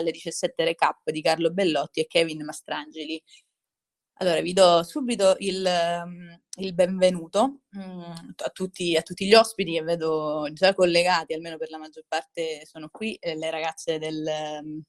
alle 17 recap di Carlo Bellotti e Kevin Mastrangeli. Allora, vi do subito il, ehm, il benvenuto um, a, tutti, a, tutti, gli ospiti che vedo già collegati, almeno per la maggior parte sono qui, eh, le ragazze del,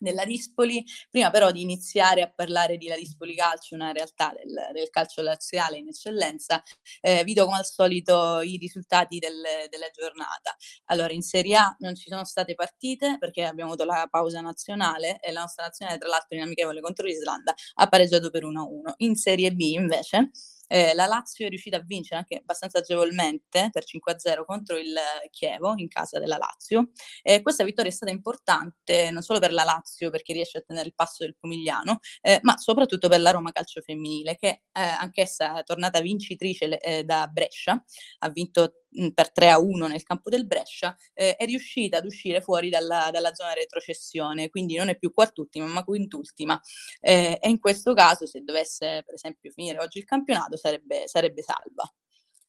della Dispoli. Prima però di iniziare a parlare di La Dispoli Calcio, una realtà del, del calcio laziale in eccellenza, eh, vi do come al solito i risultati del, della giornata. Allora, in Serie A non ci sono state partite perché abbiamo avuto la pausa nazionale e la nostra nazionale, tra l'altro in amichevole contro l'Islanda, ha pareggiato per 1-1. In Serie B invece eh, la Lazio è riuscita a vincere anche abbastanza agevolmente per 5-0 contro il Chievo in casa della Lazio. Eh, questa vittoria è stata importante non solo per la Lazio perché riesce a tenere il passo del Pomigliano, eh, ma soprattutto per la Roma Calcio Femminile che eh, anch'essa è tornata vincitrice eh, da Brescia, ha vinto per 3 a 1 nel campo del Brescia, eh, è riuscita ad uscire fuori dalla, dalla, zona retrocessione, quindi non è più quart'ultima ma quintultima. Eh, e in questo caso, se dovesse per esempio finire oggi il campionato, sarebbe, sarebbe salva.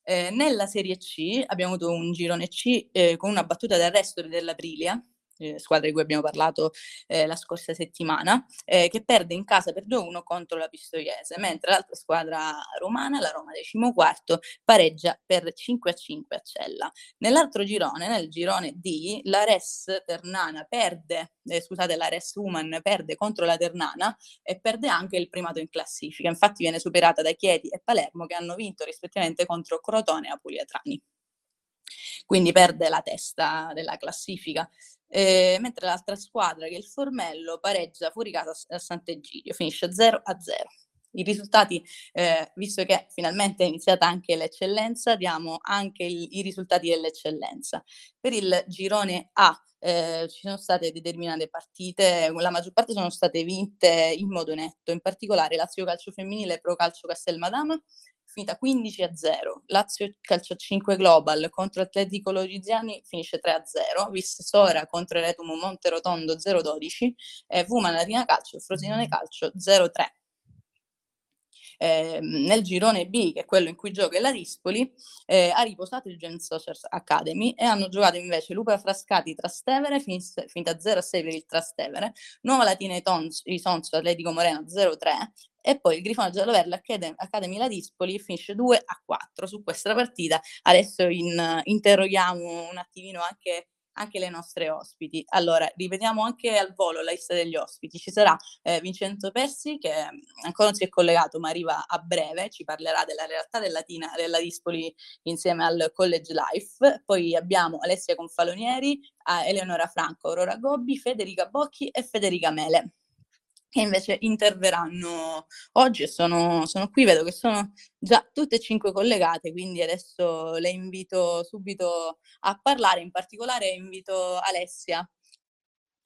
Eh, nella Serie C abbiamo avuto un girone C eh, con una battuta d'arresto dell'Aprilia, eh, squadra di cui abbiamo parlato eh, la scorsa settimana, eh, che perde in casa per 2-1 contro la Pistoiese, mentre l'altra squadra romana, la Roma XIV, pareggia per 5-5 a Cella. Nell'altro girone, nel girone D, la Res Ternana perde, eh, scusate, la Res Human perde contro la Ternana e perde anche il primato in classifica. Infatti viene superata da Chieti e Palermo che hanno vinto rispettivamente contro Crotone e Apuliatrani quindi perde la testa della classifica eh, mentre l'altra squadra, che è il Formello, pareggia fuori casa a Sant'Egidio, finisce 0 a 0. I risultati, eh, visto che finalmente è iniziata anche l'eccellenza, diamo anche il, i risultati dell'eccellenza. Per il girone A eh, ci sono state determinate partite, la maggior parte sono state vinte in modo netto, in particolare Lazio Calcio Femminile e Pro Calcio Castelmadama finita 15 a 0. Lazio calcio 5 Global contro Atletico Loriziani finisce 3 a 0. Vis Sora contro Retumo Monterotondo 0-12 e Vuma Latina Calcio Frosinone Calcio 0-3. Eh, nel girone B, che è quello in cui gioca la Rispoli, eh, ha riposato il Gen Socials Academy e hanno giocato invece Luca Frascati Trastevere, finita 0-6 per il Trastevere, Nuova Latina i, Tons, i Sonso Atletico Moreno 0-3 e poi il Grifone Gialloverde Academy, Academy La Dispoli finisce 2 a 4 su questa partita. Adesso in, interroghiamo un attimino anche, anche, le nostre ospiti. Allora, ripetiamo anche al volo la lista degli ospiti. Ci sarà eh, Vincenzo Persi che ancora non si è collegato ma arriva a breve, ci parlerà della realtà del Latina, della Dispoli insieme al College Life. Poi abbiamo Alessia Confalonieri, Eleonora Franco, Aurora Gobbi, Federica Bocchi e Federica Mele che invece interverranno oggi e sono, sono, qui, vedo che sono già tutte e cinque collegate, quindi adesso le invito subito a parlare, in particolare invito Alessia.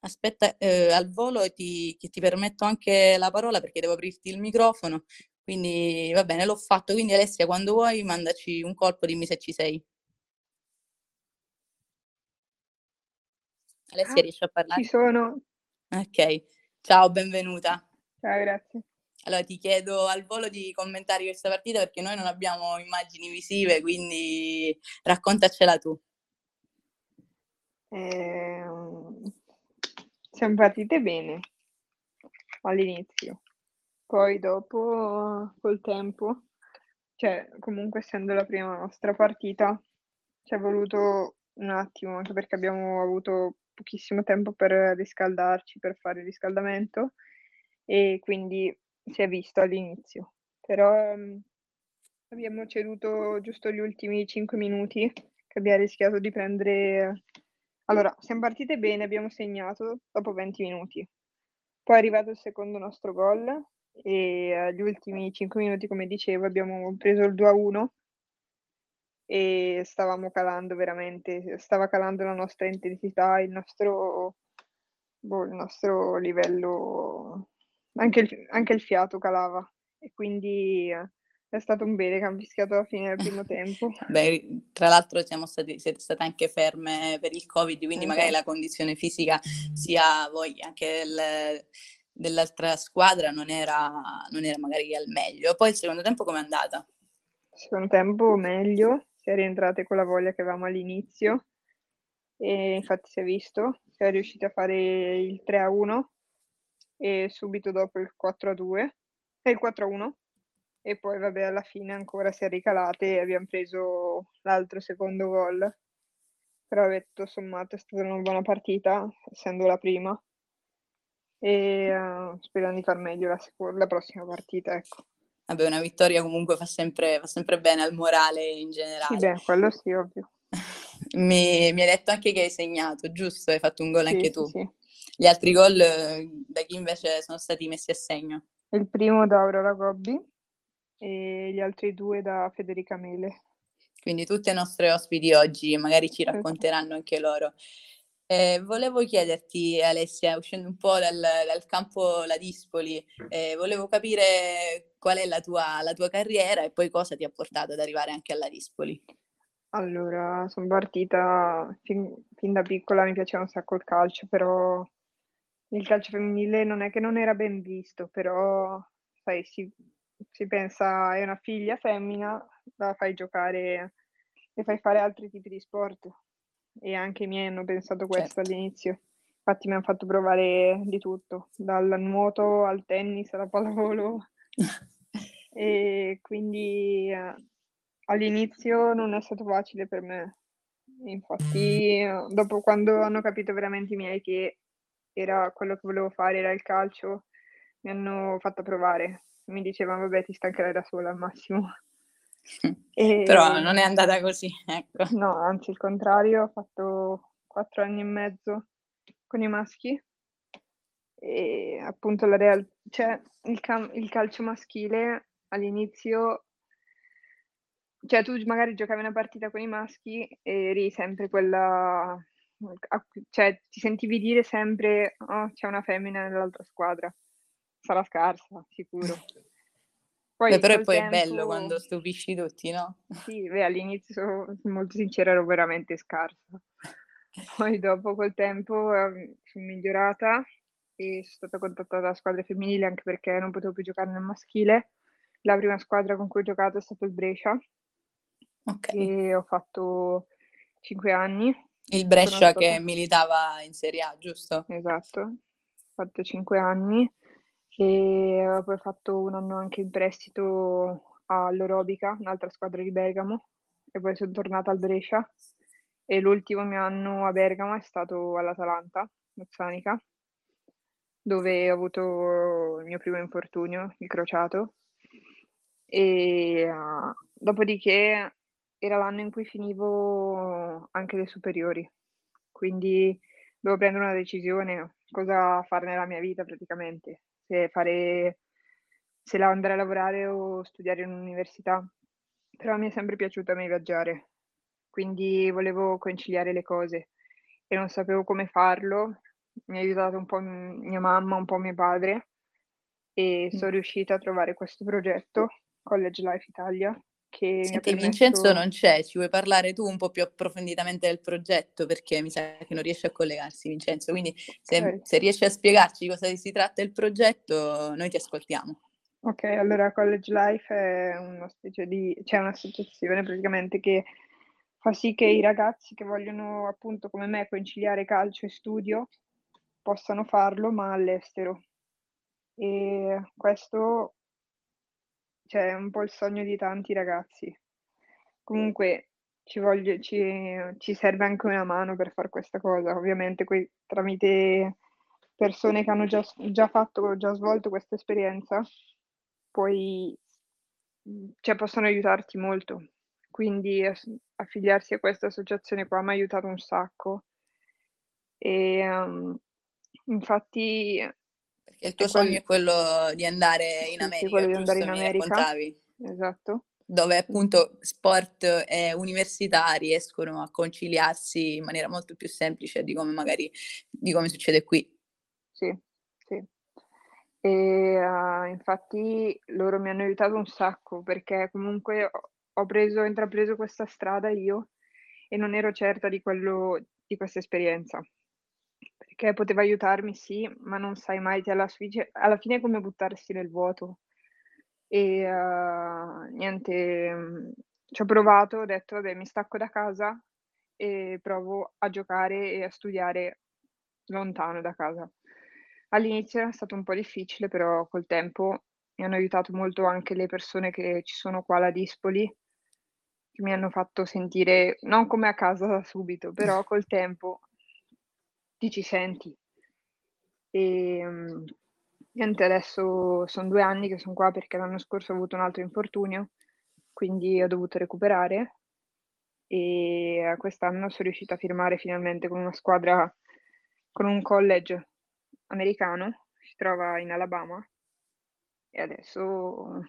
Aspetta eh, al volo ti, che ti permetto anche la parola perché devo aprirti il microfono, quindi va bene, l'ho fatto, quindi Alessia quando vuoi mandaci un colpo, dimmi se ci sei. Alessia ah, riesci a parlare? Ci sono. Ok. Ciao, benvenuta. Ciao, grazie. Allora ti chiedo al volo di commentare questa partita perché noi non abbiamo immagini visive, quindi raccontacela tu. Eh, siamo partite bene all'inizio, poi dopo col tempo, cioè comunque essendo la prima nostra partita, ci è voluto un attimo anche perché abbiamo avuto pochissimo tempo per riscaldarci, per fare il riscaldamento e quindi si è visto all'inizio. Però um, abbiamo ceduto giusto gli ultimi 5 minuti che abbiamo rischiato di prendere... Allora, siamo partite bene, abbiamo segnato dopo 20 minuti. Poi è arrivato il secondo nostro gol e agli ultimi 5 minuti, come dicevo, abbiamo preso il 2-1 e stavamo calando veramente, stava calando la nostra intensità, il nostro, boh, il nostro livello, anche il, anche il fiato calava e quindi è stato un bene che hanno fischiato alla fine del primo tempo. Beh, tra l'altro siamo stati, siete state anche ferme per il Covid, quindi magari la condizione fisica sia voi anche del, dell'altra squadra non era, non era magari al meglio. Poi il secondo tempo com'è andata? Il secondo tempo meglio, si è rientrate con la voglia che avevamo all'inizio. E infatti si è visto, siamo riusciti a fare il 3 a 1 e subito dopo il 4 a 2 e il 4 a 1 e poi vabbè alla fine ancora si è ricalate e abbiamo preso l'altro secondo gol. Però detto sommato è stata una buona partita essendo la prima. E uh, speriamo di far meglio la, la prossima partita ecco Vabbè, una vittoria comunque fa sempre, fa sempre bene al morale in generale. Sì, beh, quello sì, ovvio. mi, mi, hai detto anche che hai segnato, giusto? Hai fatto un gol sì, anche tu. Sì. Gli altri gol da chi invece sono stati messi a segno? Il primo da Aurora Gobbi e gli altri due da Federica Mele. Quindi tutte le nostre ospiti oggi magari ci racconteranno anche loro. Eh, volevo chiederti, Alessia, uscendo un po' dal, dal campo La Dispoli, eh, volevo capire qual è la tua, la tua, carriera e poi cosa ti ha portato ad arrivare anche alla Dispoli. Allora, sono partita fin, fin da piccola, mi piaceva un sacco il calcio, però il calcio femminile non è che non era ben visto, però sai, si, si pensa è una figlia femmina, la fai giocare e fai fare altri tipi di sport. E anche i miei hanno pensato questo certo. all'inizio. Infatti mi hanno fatto provare di tutto, dal nuoto al tennis alla pallavolo. e quindi eh, all'inizio non è stato facile per me. Infatti, dopo quando hanno capito veramente i miei che era quello che volevo fare, era il calcio, mi hanno fatto provare. Mi dicevano, vabbè, ti stancherai da sola al massimo. E... Però non è andata così, ecco. No, anzi il contrario, ho fatto quattro anni e mezzo con i maschi e appunto la real... cioè, il, cam... il calcio maschile all'inizio cioè tu magari giocavi una partita con i maschi e eri sempre quella cioè ti sentivi dire sempre oh, c'è una femmina nell'altra squadra sarà scarsa sicuro poi beh, però poi tempo... è bello quando stupisci tutti no? sì beh, all'inizio molto sincera ero veramente scarsa poi dopo col tempo eh, sono migliorata e sono stata contattata dalla squadra femminile anche perché non potevo più giocare nel maschile la prima squadra con cui ho giocato è stato il Brescia okay. e ho fatto cinque anni il Brescia che militava in Serie A, giusto? Esatto, ho fatto cinque anni e poi ho fatto un anno anche in prestito all'Orobica, un'altra squadra di Bergamo, e poi sono tornata al Brescia. E l'ultimo mio anno a Bergamo è stato all'Atalanta, Mozzanica, dove ho avuto il mio primo infortunio, il crociato, e uh, dopodiché era l'anno in cui finivo anche le superiori, quindi dovevo prendere una decisione, cosa fare nella mia vita praticamente, se fare, se andare a lavorare o studiare in un'università. Però mi è sempre piaciuto a me viaggiare, quindi volevo conciliare le cose e non sapevo come farlo. Mi ha aiutato un po' mia mamma, un po' mio padre e sono riuscita a trovare questo progetto, College Life Italia, che Senti, permesso... Vincenzo non c'è, ci vuoi parlare tu un po' più approfonditamente del progetto perché mi sa che non riesce a collegarsi Vincenzo, quindi se, okay. se riesci a spiegarci cosa si tratta il progetto noi ti ascoltiamo. Ok, allora College Life è una specie di, cioè un'associazione praticamente che fa sì che i ragazzi che vogliono appunto come me conciliare calcio e studio possano farlo ma all'estero. E questo cioè, è un po' il sogno di tanti ragazzi. Comunque ci, voglio, ci, ci serve anche una mano per fare questa cosa, ovviamente que- tramite persone che hanno già, già fatto, già svolto questa esperienza, poi cioè, possono aiutarti molto. Quindi affiliarsi a questa associazione qua mi ha aiutato un sacco. E um, infatti perché il tuo sogno è quello di andare in America, sì, quello di andare in America. Esatto. Dove appunto sport e università riescono a conciliarsi in maniera molto più semplice di come magari di come succede qui. Sì, sì. E uh, infatti loro mi hanno aiutato un sacco perché comunque ho preso, intrapreso questa strada io e non ero certa di quello, di questa esperienza perché poteva aiutarmi, sì, ma non sai mai, ti alla, alla fine è come buttarsi nel vuoto. E uh, niente, mm, ci ho provato, ho detto, vabbè, mi stacco da casa e provo a giocare e a studiare lontano da casa. All'inizio è stato un po' difficile, però col tempo mi hanno aiutato molto anche le persone che ci sono qua alla Dispoli, che mi hanno fatto sentire non come a casa da subito, però col tempo ti ci senti. Ehm, niente, adesso son 2 anni che son qua perché l'anno scorso ho avuto un altro infortunio, quindi ho dovuto recuperare e quest'anno son riuscita a firmare finalmente con una squadra con un college americano, si trova in Alabama e adesso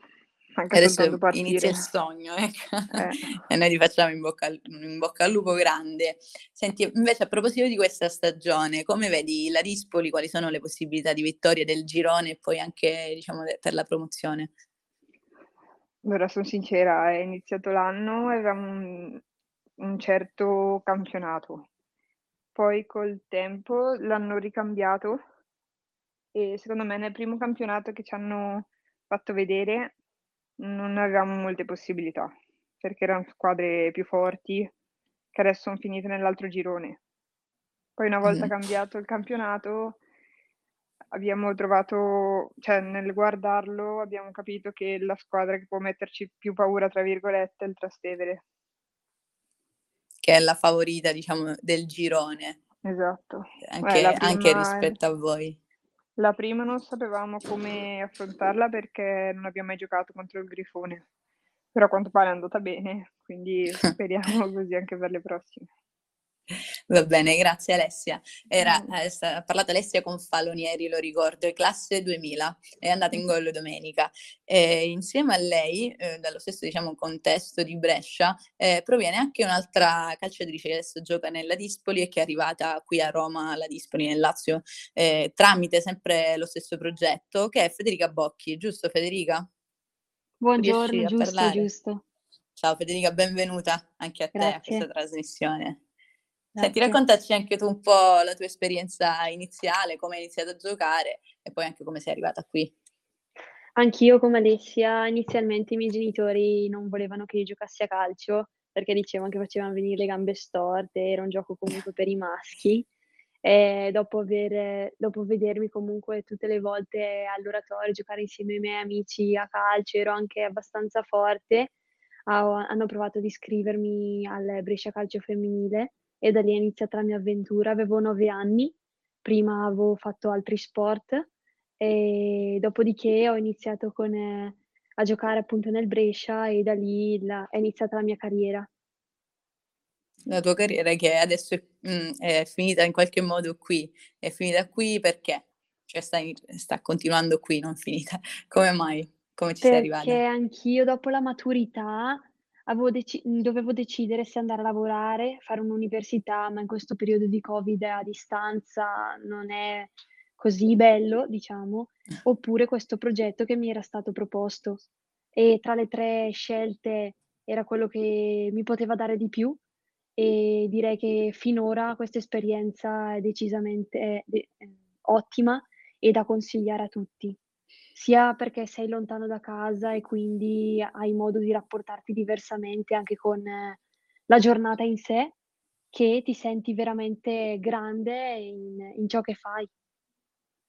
soltanto Adesso inizia il sogno, ecco. Eh. E noi ti facciamo in bocca al in bocca al lupo grande. Senti, invece a proposito di questa stagione, come vedi la Dispoli? Quali sono le possibilità di vittoria del girone e poi anche, diciamo, de per la promozione? Allora, son sincera, è iniziato l'anno, avevamo un un certo campionato. Poi col tempo l'hanno ricambiato e secondo me nel primo campionato che ci hanno fatto vedere non avevamo molte possibilità, perché eran squadre più forti che adesso son finite nell'altro girone. Poi una volta Mh-mh. cambiato il campionato abbiamo trovato cioè nel guardarlo abbiamo capito che la squadra che può metterci più "paura" tra virgolette è il Trastevere. Che è la favorita, diciamo, del girone. Esatto. Anche la anche prima rispetto a voi. La prima non sapevamo come affrontarla perché non abbiam mai giocato contro il Grifone, però a quanto pare è andata bene, quindi speriamo così anche per le prossime. Va bene, grazie Alessia. Era sta ha parlato Alessia Confalonieri, lo ricordo, classe 2000, è andata in gol domenica. E insieme a lei, uhm, dallo stesso, diciamo, contesto di Brescia, ehm, proviene anche un'altra calciatrice che adesso gioca nella Dispoli e che è arrivata qui a Roma, alla Dispoli, nel Lazio, ehm, tramite sempre lo stesso progetto, che è Federica Bocchi, giusto Federica? Buongiorno, giusto, giusto. Ciao Federica, benvenuta anche a te a questa Grazie. trasmissione. Senti, Grazie. raccontaci anche tu un po' la tua esperienza iniziale, come hai iniziato a giocare e poi anche come sei arrivata qui. Anch'io come Alessia, inizialmente i miei genitori non volevano che io giocassi a calcio, perché dicevan che facevan venir le gambe storte, era un gioco comunque per i maschi. E dopo aver dopo vedermi comunque tutte le volte all'oratorio, giocare insieme ai miei amici a calcio, ero anche abbastanza forte, hanno provato ad iscrivermi al Brescia Calcio Femminile e da lì è iniziata la mia avventura. Avevo 9 anni, prima avevo fatto altri sport e dopodiché ho iniziato con a giocare appunto nel Brescia e da lì la è iniziata la mia carriera. La tua carriera che adesso è mhmm, è finita in qualche modo qui. È finita qui perché? Cioè sta in sta continuando qui, non finita. Come mai? Come ci sei Perché arrivata? anch'io dopo la maturità avevo deci dovevo decidere se andare a lavorare, fare un'università, ma in questo periodo di Covid a distanza non è così bello, diciamo, oppure questo progetto che mi era stato proposto. E tra le 3 scelte era quello che mi poteva dare di più e direi che finora questa esperienza è decisamente de ehm, ottima e da consigliare a tutti. Sia perché sei lontano da casa e quindi hai modo di rapportarti diversamente anche con la giornata in sé, che ti senti veramente grande in in ciò che fai.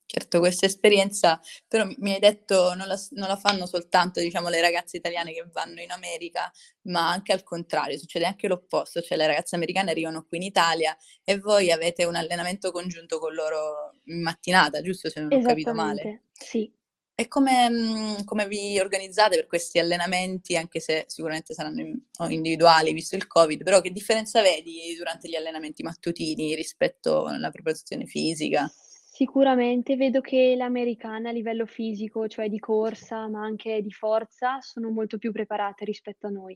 Certo, questa esperienza però mi hai detto non la non la fanno soltanto, diciamo, le ragazze italiane che vanno in America, ma anche al contrario, succede anche l'opposto, cioè le ragazze americane arrivano qui in Italia e voi avete un allenamento congiunto con loro in mattinata, giusto, se non ho capito male? Sì. E come mhmm, come vi organizzate per questi allenamenti, anche se sicuramente saranno individuali visto il Covid, però che differenza vedi durante gli allenamenti mattutini rispetto alla preparazione fisica? Sicuramente vedo che le americane a livello fisico, cioè di corsa, ma anche di forza, sono molto più preparate rispetto a noi.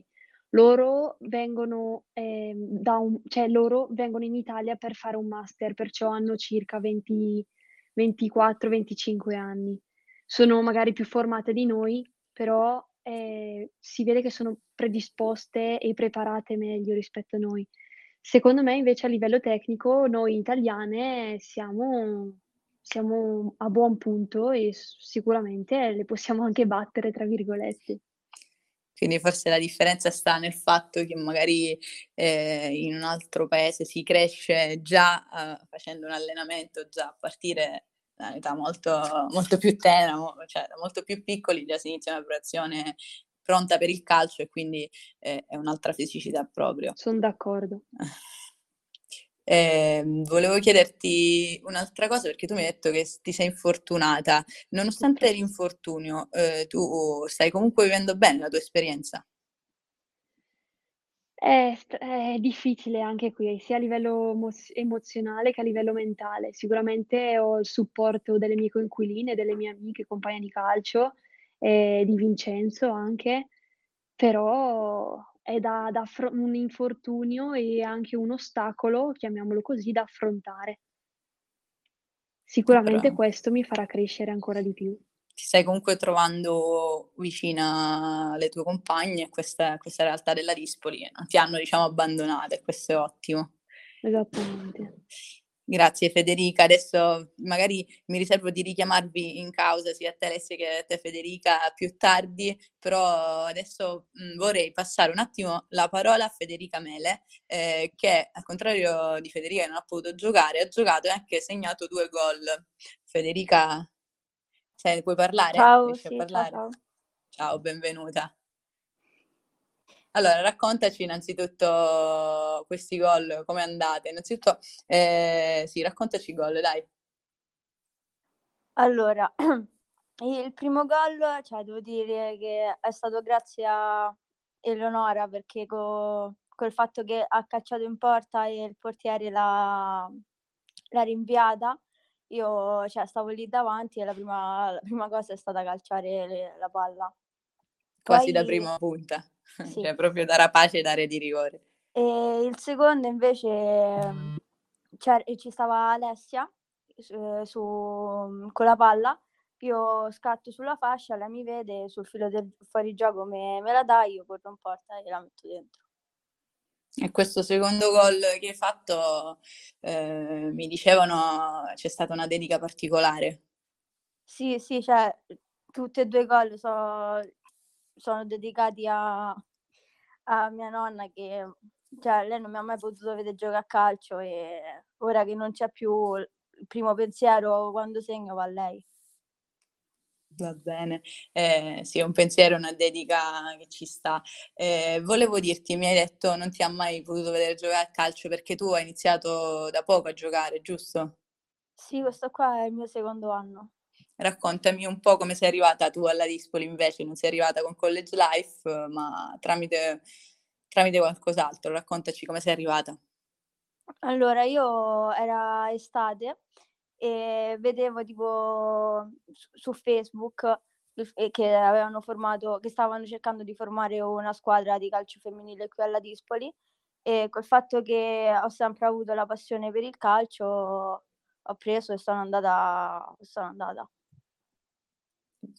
Loro vengono, da un cioè loro vengono in Italia per fare un master, perciò hanno circa 20 24, 25 anni. Sono magari più formate di noi, però, ehm, si vede che sono predisposte e preparate meglio rispetto a noi. Secondo me invece a livello tecnico noi italiane siamo siamo a buon punto e sicuramente le possiamo anche "battere" tra virgolette. Quindi forse la differenza sta nel fatto che magari eh, in un altro paese si cresce già uh, facendo un allenamento, già a partire da un'età molto, molto più tenera, cioè da molto più piccoli già si inizia una preparazione pronta per il calcio e quindi eh, è un'altra fisicità proprio. Sono d'accordo. Eh, volevo chiederti un'altra cosa perché tu mi hai detto che ti sei infortunata. Nonostante l'infortunio, eh, tu stai comunque vivendo bene la tua esperienza? È, è, difficile anche qui, sia a livello emozionale che a livello mentale. Sicuramente ho il supporto delle mie coinquiline, delle mie amiche, compagne di calcio, e di Vincenzo anche, però è da, da affro- un infortunio e anche un ostacolo, chiamiamolo così, da affrontare. Sicuramente Però questo mi farà crescere ancora di più. Ti stai comunque trovando vicina alle tue compagne, questa, questa realtà della Dispoli, non ti hanno diciamo abbandonate, questo è ottimo. Esattamente. Grazie Federica, adesso magari mi riservo di richiamarvi in causa sia a te Alessia che a te Federica più tardi, però adesso mh, vorrei passare un attimo la parola a Federica Mele, eh, che al contrario di Federica non ha potuto giocare, ha giocato e anche segnato due gol. Federica, se puoi parlare? Ciao, sì, parlare? ciao, ciao. Ciao, benvenuta. Allora, raccontaci innanzitutto questi gol, come andate. Innanzitutto, eh, sì, raccontaci i gol, dai. Allora, il primo gol, cioè, devo dire che è stato grazie a Eleonora perché co- col fatto che ha cacciato in porta e il portiere l'ha, l'ha rinviata, io cioè, stavo lì davanti e la prima, la prima cosa è stata calciare le, la palla. Quasi Poi, da prima punta. Sì. Cioè proprio da rapace e dare di rigore. E il secondo invece ehm, ci stava Alessia eh, su, con la palla, io scatto sulla fascia, lei mi vede sul filo del fuorigioco, me, me la dà, io corro in porta e la metto dentro. E questo secondo gol che hai fatto, eh, mi dicevano, c'è stata una dedica particolare. Sì, sì, cioè tutti e due i gol sono sono dedicati a, a mia nonna che cioè, lei non mi ha mai potuto vedere giocare a calcio e ora che non c'è più il primo pensiero quando segno va a lei. Va bene, eh, sì, un pensiero, una dedica che ci sta. Eh, volevo dirti, mi hai detto non ti ha mai potuto vedere giocare a calcio perché tu hai iniziato da poco a giocare, giusto? Sì, questo qua è il mio secondo anno. Raccontami un po' come sei arrivata tu alla Dispoli invece, non sei arrivata con College Life, ma tramite, tramite qualcos'altro. Raccontaci come sei arrivata. Allora, io era estate e vedevo tipo su Facebook che avevano formato, che stavano cercando di formare una squadra di calcio femminile qui alla Dispoli e col fatto che ho sempre avuto la passione per il calcio ho preso e sono andata, sono andata.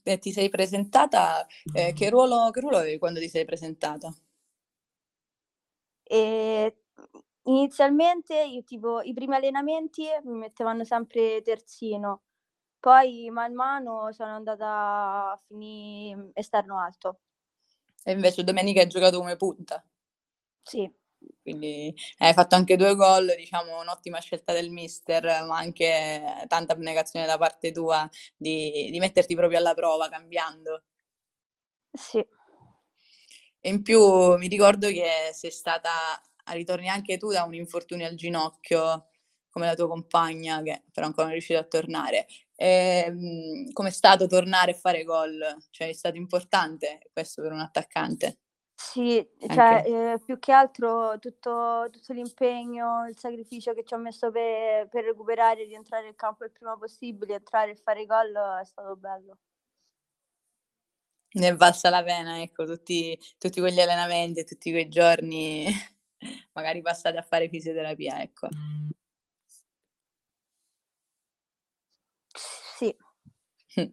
Eh, ti sei presentata, eh, che, ruolo, che ruolo avevi quando ti sei presentata? E inizialmente io tipo i primi allenamenti mi mettevano sempre terzino, poi man mano sono andata a finire esterno alto. E invece domenica hai giocato come punta? Sì. Quindi hai fatto anche due gol, diciamo un'ottima scelta del mister, ma anche tanta abnegazione da parte tua di, di metterti proprio alla prova cambiando. Sì. E in più mi ricordo che sei stata, ritorni anche tu da un infortunio al ginocchio, come la tua compagna, che però ancora non è riuscita a tornare. E, com'è stato tornare e fare gol? Cioè è stato importante questo per un attaccante? Sì, cioè, ehm, più che altro tutto tutto l'impegno, il sacrificio che ci ho messo pe per recuperare e rientrare in campo il prima possibile, entrare e fare gol è stato bello. Ne è valsa la pena, ecco, tutti tutti quegli allenamenti tutti quei giorni magari passati a fare fisioterapia, ecco. Sì.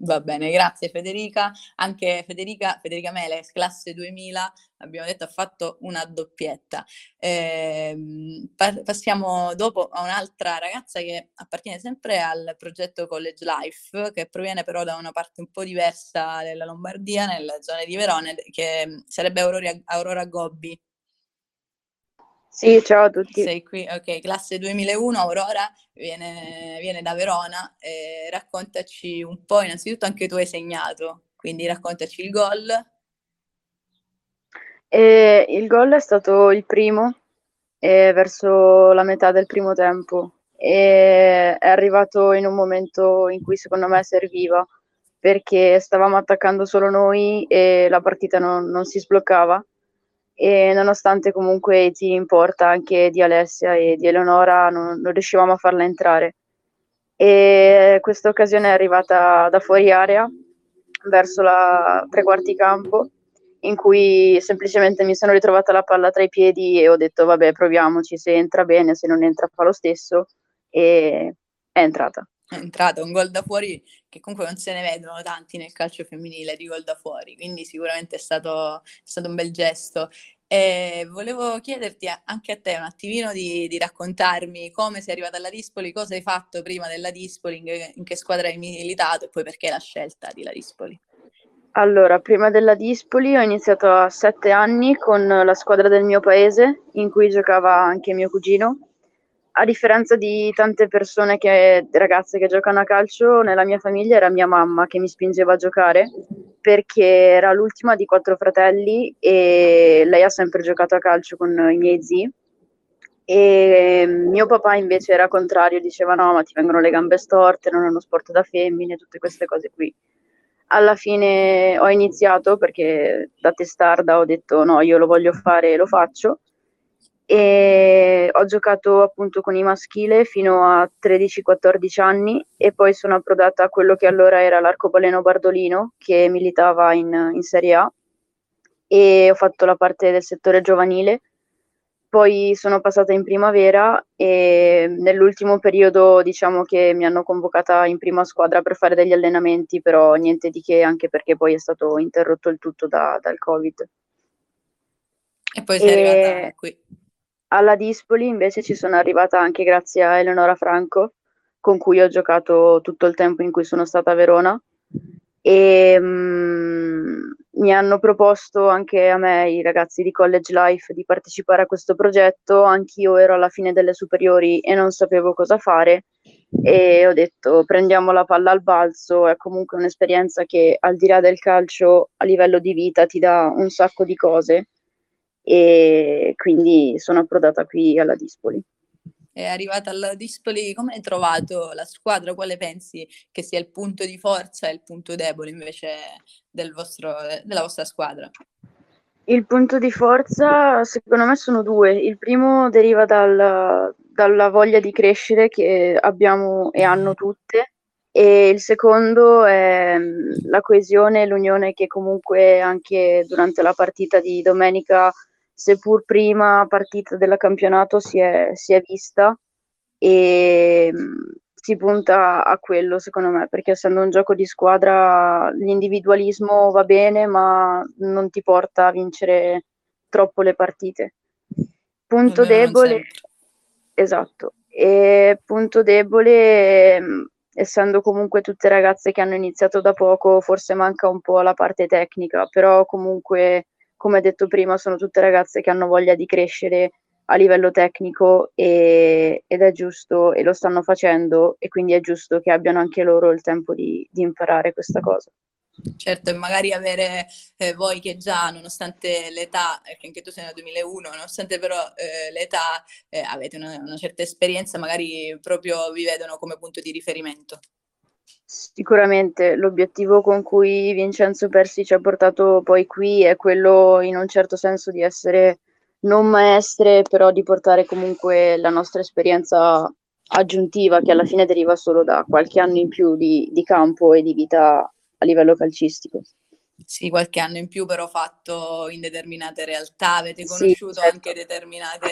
Va bene, grazie Federica. Anche Federica, Federica Meles, classe 2000, abbiamo detto ha fatto una doppietta. Eh, passiamo dopo a un'altra ragazza che appartiene sempre al progetto College Life, che proviene però da una parte un po' diversa della Lombardia, nella zona di Verona, che sarebbe Aurora, Aurora Gobbi. Sì, ciao a tutti. Sei qui, ok, classe 2001, Aurora, viene, viene da Verona, eh, raccontaci un po', innanzitutto anche tu hai segnato, quindi raccontaci il gol. E il gol è stato il primo, eh, verso la metà del primo tempo, e è arrivato in un momento in cui secondo me serviva, perché stavamo attaccando solo noi e la partita non, non si sbloccava e nonostante comunque i tiri in porta anche di Alessia e di Eleonora non, non riuscivamo a farla entrare. E questa occasione è arrivata da fuori area verso la tre quarti campo in cui semplicemente mi sono ritrovata la palla tra i piedi e ho detto vabbè proviamoci, se entra bene, se non entra fa lo stesso e è entrata. È entrata un gol da fuori che comunque non se ne vedono tanti nel calcio femminile di gol da fuori, quindi sicuramente è stato, è stato un bel gesto. E volevo chiederti anche a te un attimino di, di, raccontarmi come sei arrivata alla Dispoli, cosa hai fatto prima della Dispoli, in che, in che squadra hai militato e poi perché la scelta di La Dispoli. Allora, prima della Dispoli ho iniziato a sette anni con la squadra del mio paese, in cui giocava anche mio cugino, a differenza di tante persone che, ragazze che giocano a calcio, nella mia famiglia era mia mamma che mi spingeva a giocare perché era l'ultima di quattro fratelli e lei ha sempre giocato a calcio con i miei zii. E mio papà invece era contrario, diceva no, ma ti vengono le gambe storte, non è uno sport da femmine, tutte queste cose qui. Alla fine ho iniziato perché da testarda ho detto no, io lo voglio fare e lo faccio e ho giocato appunto con i maschile fino a 13-14 anni e poi sono approdata a quello che allora era l'arcobaleno Bardolino che militava in, in Serie A e ho fatto la parte del settore giovanile poi sono passata in primavera e nell'ultimo periodo diciamo che mi hanno convocata in prima squadra per fare degli allenamenti, però niente di che, anche perché poi è stato interrotto il tutto da, dal Covid. E poi sei e... arrivata qui. Alla Dispoli invece ci sono arrivata anche grazie a Eleonora Franco, con cui ho giocato tutto il tempo in cui sono stata a Verona. E um, mi hanno proposto anche a me, i ragazzi di College Life, di partecipare a questo progetto. Anch'io ero alla fine delle superiori e non sapevo cosa fare. E ho detto prendiamo la palla al balzo, è comunque un'esperienza che al di là del calcio a livello di vita ti dà un sacco di cose e quindi sono approdata qui alla Dispoli. È arrivata alla Dispoli, come hai trovato la squadra? Quale pensi che sia il punto di forza e il punto debole invece del vostro, della vostra squadra? Il punto di forza secondo me sono due. Il primo deriva dal, dalla voglia di crescere che abbiamo e hanno tutte e il secondo è la coesione e l'unione che comunque anche durante la partita di domenica seppur prima partita del campionato si è, si è vista e mm, si punta a quello secondo me perché essendo un gioco di squadra l'individualismo va bene ma non ti porta a vincere troppo le partite. Punto debole esatto. E punto debole mm, essendo comunque tutte ragazze che hanno iniziato da poco forse manca un po' la parte tecnica però comunque come detto prima, sono tutte ragazze che hanno voglia di crescere a livello tecnico e, ed è giusto e lo stanno facendo e quindi è giusto che abbiano anche loro il tempo di, di imparare questa cosa. Certo, e magari avere eh, voi che già, nonostante l'età, perché anche tu sei nel 2001, nonostante però eh, l'età eh, avete una, una, certa esperienza, magari proprio vi vedono come punto di riferimento. Sicuramente l'obiettivo con cui Vincenzo Persi ci ha portato poi qui è quello in un certo senso di essere non maestre, però di portare comunque la nostra esperienza aggiuntiva che alla fine deriva solo da qualche anno in più di, di campo e di vita a livello calcistico. Sì, qualche anno in più però fatto in determinate realtà, avete conosciuto sì, certo. anche determinate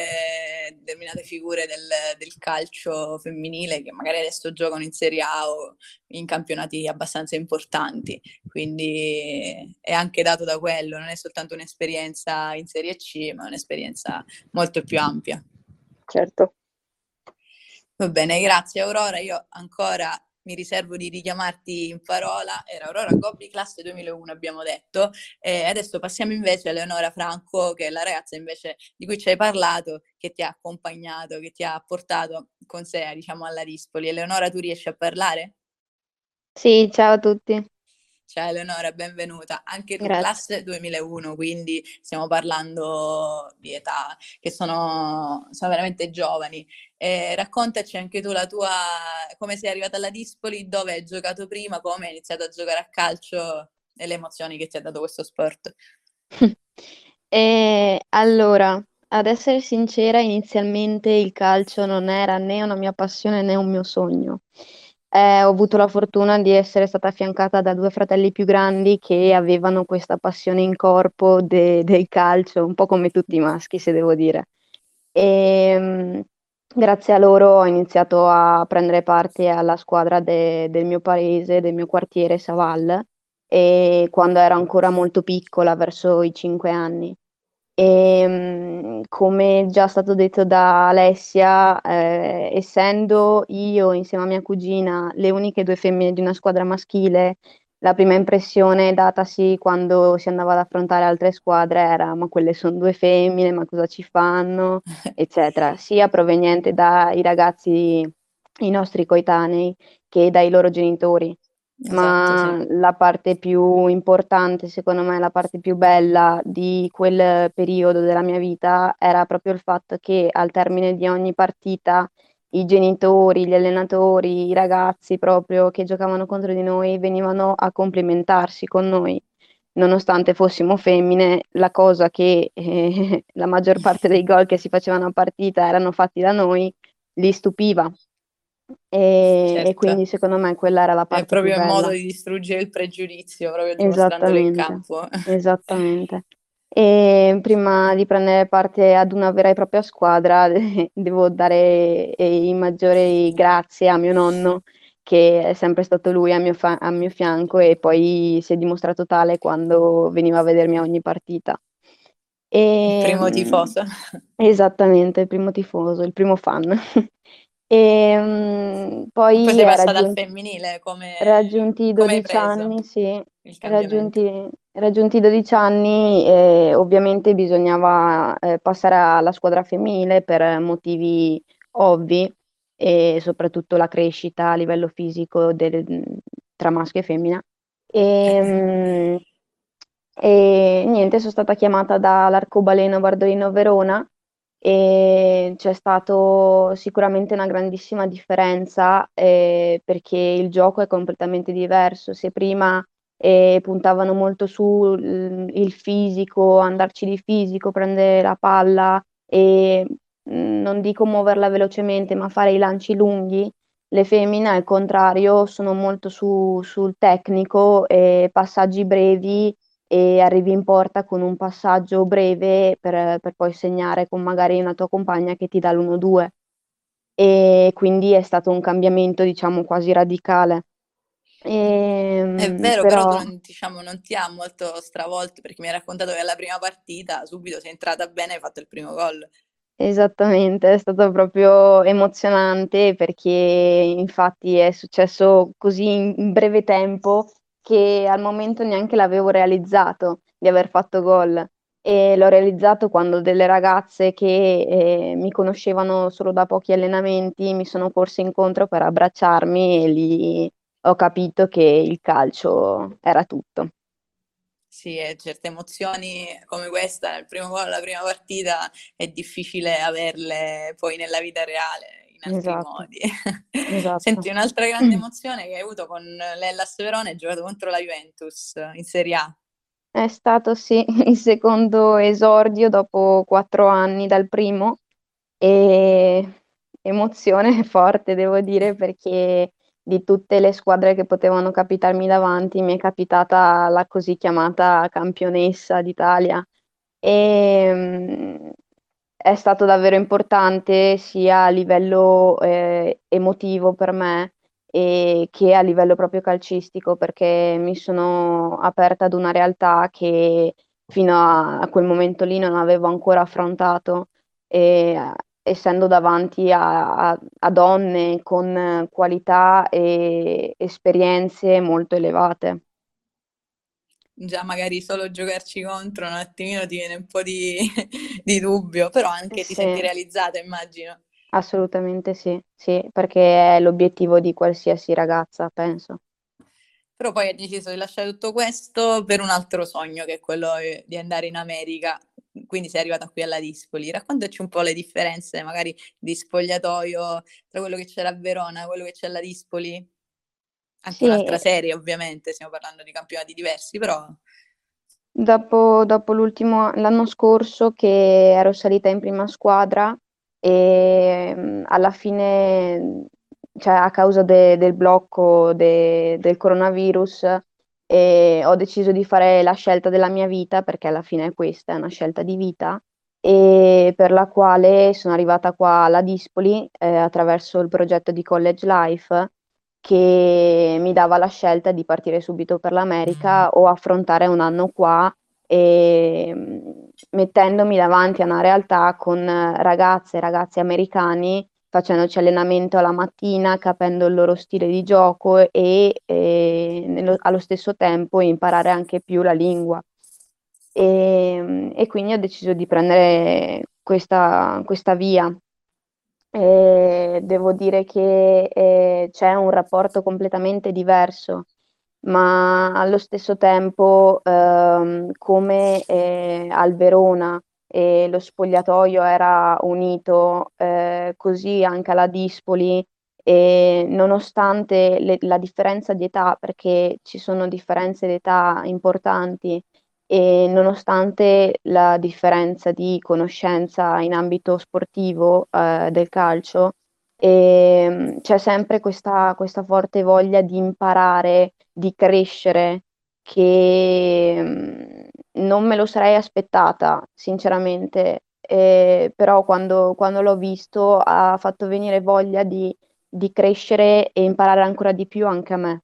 determinate figure del, del, calcio femminile che magari adesso giocano in Serie A o in campionati abbastanza importanti, quindi è anche dato da quello, non è soltanto un'esperienza in Serie C, ma un'esperienza molto più ampia. Certo. Va bene, grazie Aurora. Io ancora mi riservo di richiamarti in parola, era Aurora Gobbi, classe 2001 abbiamo detto, e adesso passiamo invece a Eleonora Franco, che è la ragazza invece di cui ci hai parlato, che ti ha accompagnato, che ti ha portato con sé, diciamo, alla Rispoli. Eleonora, tu riesci a parlare? Sì, ciao a tutti. Ciao Eleonora, benvenuta. Anche tu Grazie. classe 2001, quindi stiamo parlando di età che sono, sono veramente giovani. Eh, raccontaci anche tu la tua, come sei arrivata alla Dispoli, dove hai giocato prima, come hai iniziato a giocare a calcio e le emozioni che ti ha dato questo sport. E allora, ad essere sincera, inizialmente il calcio non era né una mia passione né un mio sogno. Eh, ho avuto la fortuna di essere stata affiancata da due fratelli più grandi che avevano questa passione in corpo de- del calcio, un po' come tutti i maschi, se devo dire. E mh, grazie a loro ho iniziato a prendere parte alla squadra de- del mio paese, del mio quartiere, Saval, e quando ero ancora molto piccola, verso i cinque anni. E mh, come già stato detto da Alessia, eh, essendo io insieme a mia cugina le uniche due femmine di una squadra maschile, la prima impressione datasi quando si andava ad affrontare altre squadre era ma quelle sono due femmine, ma cosa ci fanno, eccetera, sia proveniente dai ragazzi, i nostri coetanei, che dai loro genitori. Ma Esatto, sì. la parte più importante, secondo me, la parte più bella di quel periodo della mia vita era proprio il fatto che al termine di ogni partita i genitori, gli allenatori, i ragazzi proprio che giocavano contro di noi venivano a complimentarsi con noi. Nonostante fossimo femmine, la cosa che eh, la maggior parte dei gol che si facevano a partita erano fatti da noi, li stupiva. E, e Certo. quindi secondo me quella era la È parte più proprio un modo di distruggere il pregiudizio, proprio dimostrandolo in campo. esattamente. E prima di prendere parte ad una vera e propria squadra, devo dare eh, i maggiori grazie a mio nonno, che è sempre stato lui a mio, fa- a mio fianco e poi si è dimostrato tale quando veniva a vedermi a ogni partita. Il primo E, tifoso. esattamente, il primo tifoso, il primo fan. E mm, Poi poi è passata al femminile, come, Raggiunti i come hai 12 preso anni, sì, raggiunti, raggiunti i 12 anni, eh, ovviamente bisognava eh, passare alla squadra femminile per motivi ovvi e soprattutto la crescita a livello fisico del- tra maschio e femmina. E, mm, e niente, sono stata chiamata dall'Arcobaleno Bardolino Verona e c'è stato sicuramente una grandissima differenza eh, perché il gioco è completamente diverso. Se prima eh, puntavano molto sul il fisico, andarci di fisico, prendere la palla e mh, non dico muoverla velocemente, ma fare i lanci lunghi, le femmine al contrario sono molto su- sul tecnico e passaggi brevi e arrivi in porta con un passaggio breve per, per poi segnare con magari una tua compagna che ti dà l'1-2 e quindi è stato un cambiamento diciamo quasi radicale. È Ehm, vero, però però non, diciamo, non ti ha molto stravolto perché mi hai raccontato che alla prima partita subito sei entrata bene e hai fatto il primo gol. Esattamente, è stato proprio emozionante perché infatti è successo così in breve tempo che al momento neanche l'avevo realizzato di aver fatto gol e l'ho realizzato quando delle ragazze che eh, mi conoscevano solo da pochi allenamenti mi sono corse incontro per abbracciarmi e lì ho capito che il calcio era tutto. Sì, e certe emozioni come questa, nel primo gol, la prima partita, è difficile averle poi nella vita reale in altri Esatto, modi. esatto. Senti, un'altra grande emozione che hai avuto con l'Hellas Verona è giocato contro la Juventus in Serie A. È stato sì il secondo esordio dopo quattro anni dal primo e emozione forte devo dire perché di tutte le squadre che potevano capitarmi davanti mi è capitata la così chiamata campionessa d'Italia e mm, è stato davvero importante sia a livello eh, emotivo per me e che a livello proprio calcistico perché mi sono aperta ad una realtà che fino a, a quel momento lì non avevo ancora affrontato. E essendo davanti a, a, a donne con qualità e esperienze molto elevate già magari solo giocarci contro un attimino ti viene un po' di, di dubbio, però anche ti senti realizzata, immagino. Assolutamente sì, sì, perché è l'obiettivo di qualsiasi ragazza, penso. Però poi hai deciso di lasciare tutto questo per un altro sogno, che è quello di andare in America. Quindi sei arrivata qui alla Dispoli. Raccontaci un po' le differenze, magari di spogliatoio tra quello che c'era a Verona e quello che c'è alla Dispoli. Anche sì. un'altra serie, ovviamente, stiamo parlando di campionati diversi, però Dopo, dopo l'ultimo, l'anno scorso che ero salita in prima squadra e mm, alla fine, cioè a causa de- del blocco de- del coronavirus, eh, ho deciso di fare la scelta della mia vita, perché alla fine questa è una scelta di vita, e per la quale sono arrivata qua alla Dispoli eh, attraverso il progetto di College Life che mi dava la scelta di partire subito per l'America mm. o affrontare un anno qua e mm, mettendomi davanti a una realtà con ragazze e ragazzi americani facendoci allenamento alla mattina, capendo il loro stile di gioco e, e nello, allo stesso tempo imparare anche più la lingua. E, e quindi ho deciso di prendere questa, questa via e devo dire che eh, c'è un rapporto completamente diverso, ma allo stesso tempo, ehm, come eh, al Verona e lo spogliatoio era unito, eh, così anche alla Dispoli, nonostante le, la differenza di età, perché ci sono differenze di età importanti, e nonostante la differenza di conoscenza in ambito sportivo eh, del calcio, eh, c'è sempre questa, questa, forte voglia di imparare, di crescere, che mm, non me lo sarei aspettata, sinceramente, eh, però quando, quando, l'ho visto ha fatto venire voglia di, di crescere e imparare ancora di più anche a me.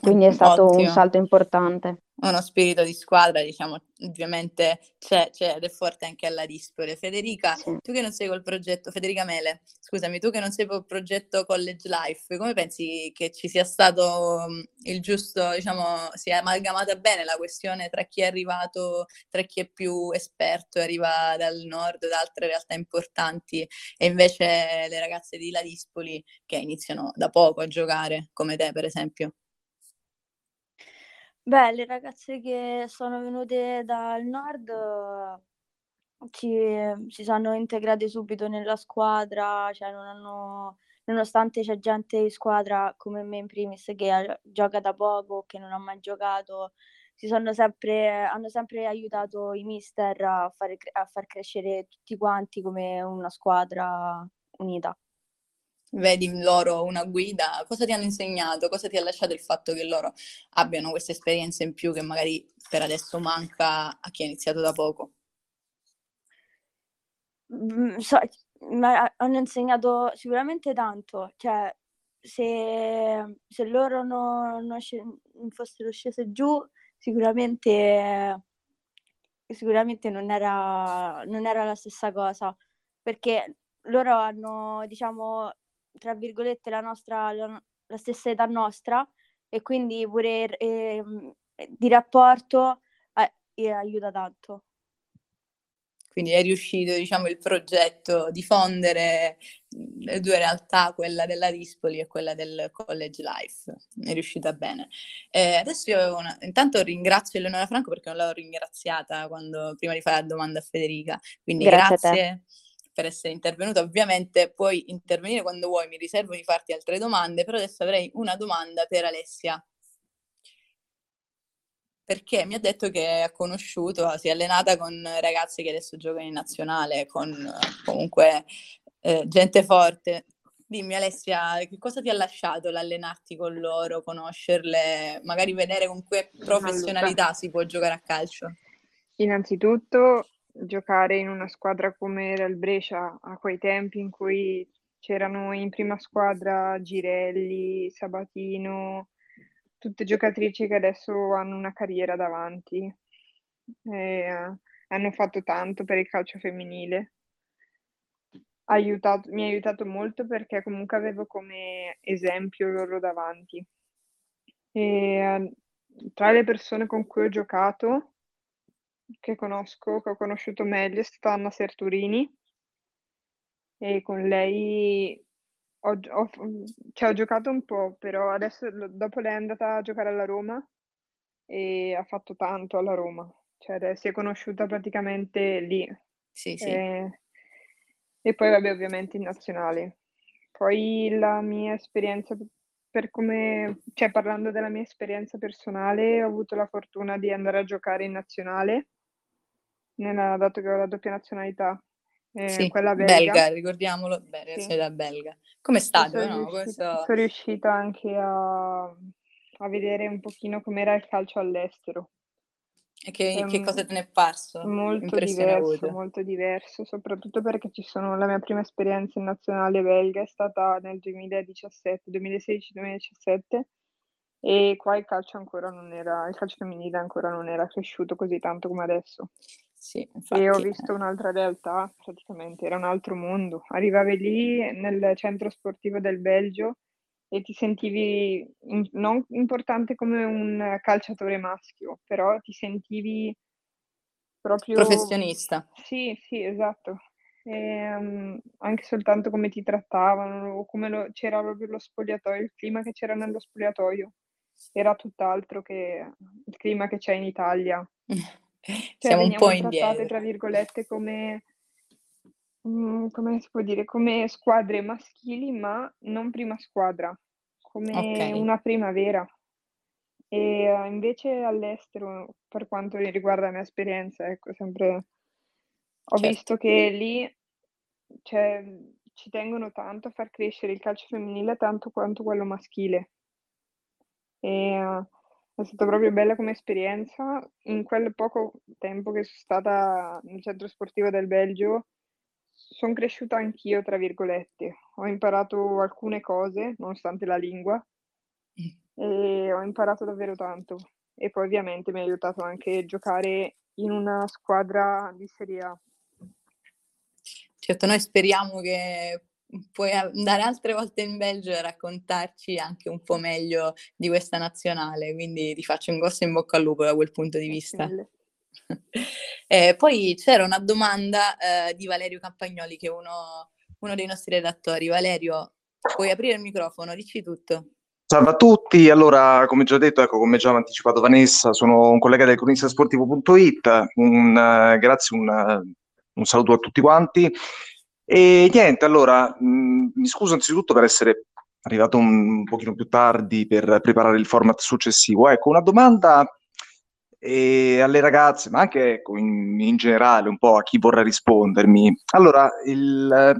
Quindi è stato Ottimo. un salto importante uno spirito di squadra, diciamo, ovviamente c'è, c'è ed è forte anche alla Dispole. Federica, sì. tu che non sei col progetto, Federica Mele, scusami, tu che non sei col progetto College Life, come pensi che ci sia stato mm, il giusto, diciamo, si è amalgamata bene la questione tra chi è arrivato, tra chi è più esperto arriva dal nord, da altre realtà importanti, e invece le ragazze di La Dispoli che iniziano da poco a giocare, come te per esempio? Beh, le ragazze che sono venute dal nord ci, si sono integrate subito nella squadra, cioè non hanno, nonostante c'è gente in squadra come me in primis che gioca da poco, che non ha mai giocato, si sono sempre, hanno sempre aiutato i mister a, fare, a far crescere tutti quanti come una squadra unita vedi in loro una guida, cosa ti hanno insegnato, cosa ti ha lasciato il fatto che loro abbiano questa esperienza in più che magari per adesso manca a chi ha iniziato da poco? Mm, so, hanno insegnato sicuramente tanto, cioè se, se loro non, non, non fossero scese giù sicuramente, sicuramente non, era, non era la stessa cosa, perché loro hanno, diciamo, tra virgolette, la nostra, la, la stessa età nostra e quindi pure eh, di rapporto eh, aiuta tanto. Quindi è riuscito, diciamo, il progetto di fondere le due realtà, quella della Dispoli e quella del College Life. È riuscita bene. Eh, adesso io una... intanto ringrazio Eleonora Franco perché non l'ho ringraziata quando, prima di fare la domanda a Federica. Quindi grazie. grazie per essere intervenuta. Ovviamente puoi intervenire quando vuoi, mi riservo di farti altre domande, però adesso avrei una domanda per Alessia. Perché mi ha detto che ha conosciuto, si è allenata con ragazze che adesso giocano in nazionale, con comunque eh, gente forte. Dimmi Alessia, che cosa ti ha lasciato l'allenarti con loro, conoscerle, magari vedere con che professionalità si può giocare a calcio? Innanzitutto giocare in una squadra come era il Brescia a quei tempi in cui c'erano in prima squadra Girelli, Sabatino, tutte giocatrici che adesso hanno una carriera davanti e uh, hanno fatto tanto per il calcio femminile. Aiutato, mi ha aiutato molto perché comunque avevo come esempio loro davanti. E, uh, tra le persone con cui ho giocato, che conosco, che ho conosciuto meglio, è stata Anna Serturini e con lei ho, ho, cioè, ho giocato un po', però adesso dopo lei è andata a giocare alla Roma e ha fatto tanto alla Roma, cioè si è conosciuta praticamente lì. Sì, sì. E, e poi vabbè ovviamente in nazionale. Poi la mia esperienza per come, cioè parlando della mia esperienza personale, ho avuto la fortuna di andare a giocare in nazionale, nella, dato che ho la doppia nazionalità eh, sì, quella belga. belga ricordiamolo, bene, sì. da belga. Come stato, sono, no? riuscita, Questo... sono riuscita anche a, a vedere un pochino com'era il calcio all'estero. E che, um, che cosa te ne è parso? Molto diverso, molto diverso, soprattutto perché ci sono, la mia prima esperienza in nazionale belga è stata nel 2017, 2016-2017 e qua il calcio ancora non era, il calcio femminile ancora non era cresciuto così tanto come adesso. Sì, infatti, e ho visto eh. un'altra realtà, praticamente era un altro mondo. Arrivavi lì nel centro sportivo del Belgio e ti sentivi in, non importante come un calciatore maschio, però ti sentivi proprio... Professionista. Sì, sì, esatto. E, um, anche soltanto come ti trattavano, o come lo, c'era proprio lo spogliatoio, il clima che c'era nello spogliatoio era tutt'altro che il clima che c'è in Italia. Cioè, Siamo un po' indietro. tra virgolette, come, mm, come si può dire, come squadre maschili, ma non prima squadra, come okay. una primavera. E uh, invece all'estero, per quanto riguarda la mia esperienza, ecco, sempre ho certo. visto che lì cioè, ci tengono tanto a far crescere il calcio femminile tanto quanto quello maschile. E, uh, è stata proprio bella come esperienza. In quel poco tempo che sono stata nel centro sportivo del Belgio, sono cresciuta anch'io, tra virgolette. Ho imparato alcune cose, nonostante la lingua, e ho imparato davvero tanto. E poi ovviamente mi ha aiutato anche a giocare in una squadra di Serie A. Certo, noi speriamo che puoi andare altre volte in Belgio e raccontarci anche un po' meglio di questa nazionale, quindi ti faccio un grosso in bocca al lupo da quel punto di vista. eh, poi c'era una domanda eh, di Valerio Campagnoli, che è uno, uno dei nostri redattori. Valerio, puoi aprire il microfono, dici tutto. Salve a tutti, allora come già detto, ecco come già ha anticipato Vanessa, sono un collega del cronistasportivo.it, un, uh, grazie, un, uh, un saluto a tutti quanti. E niente, allora, mh, mi scuso anzitutto per essere arrivato un, un pochino più tardi per preparare il format successivo. Ecco, una domanda eh, alle ragazze, ma anche ecco, in, in, generale, un po' a chi vorrà rispondermi. Allora, il,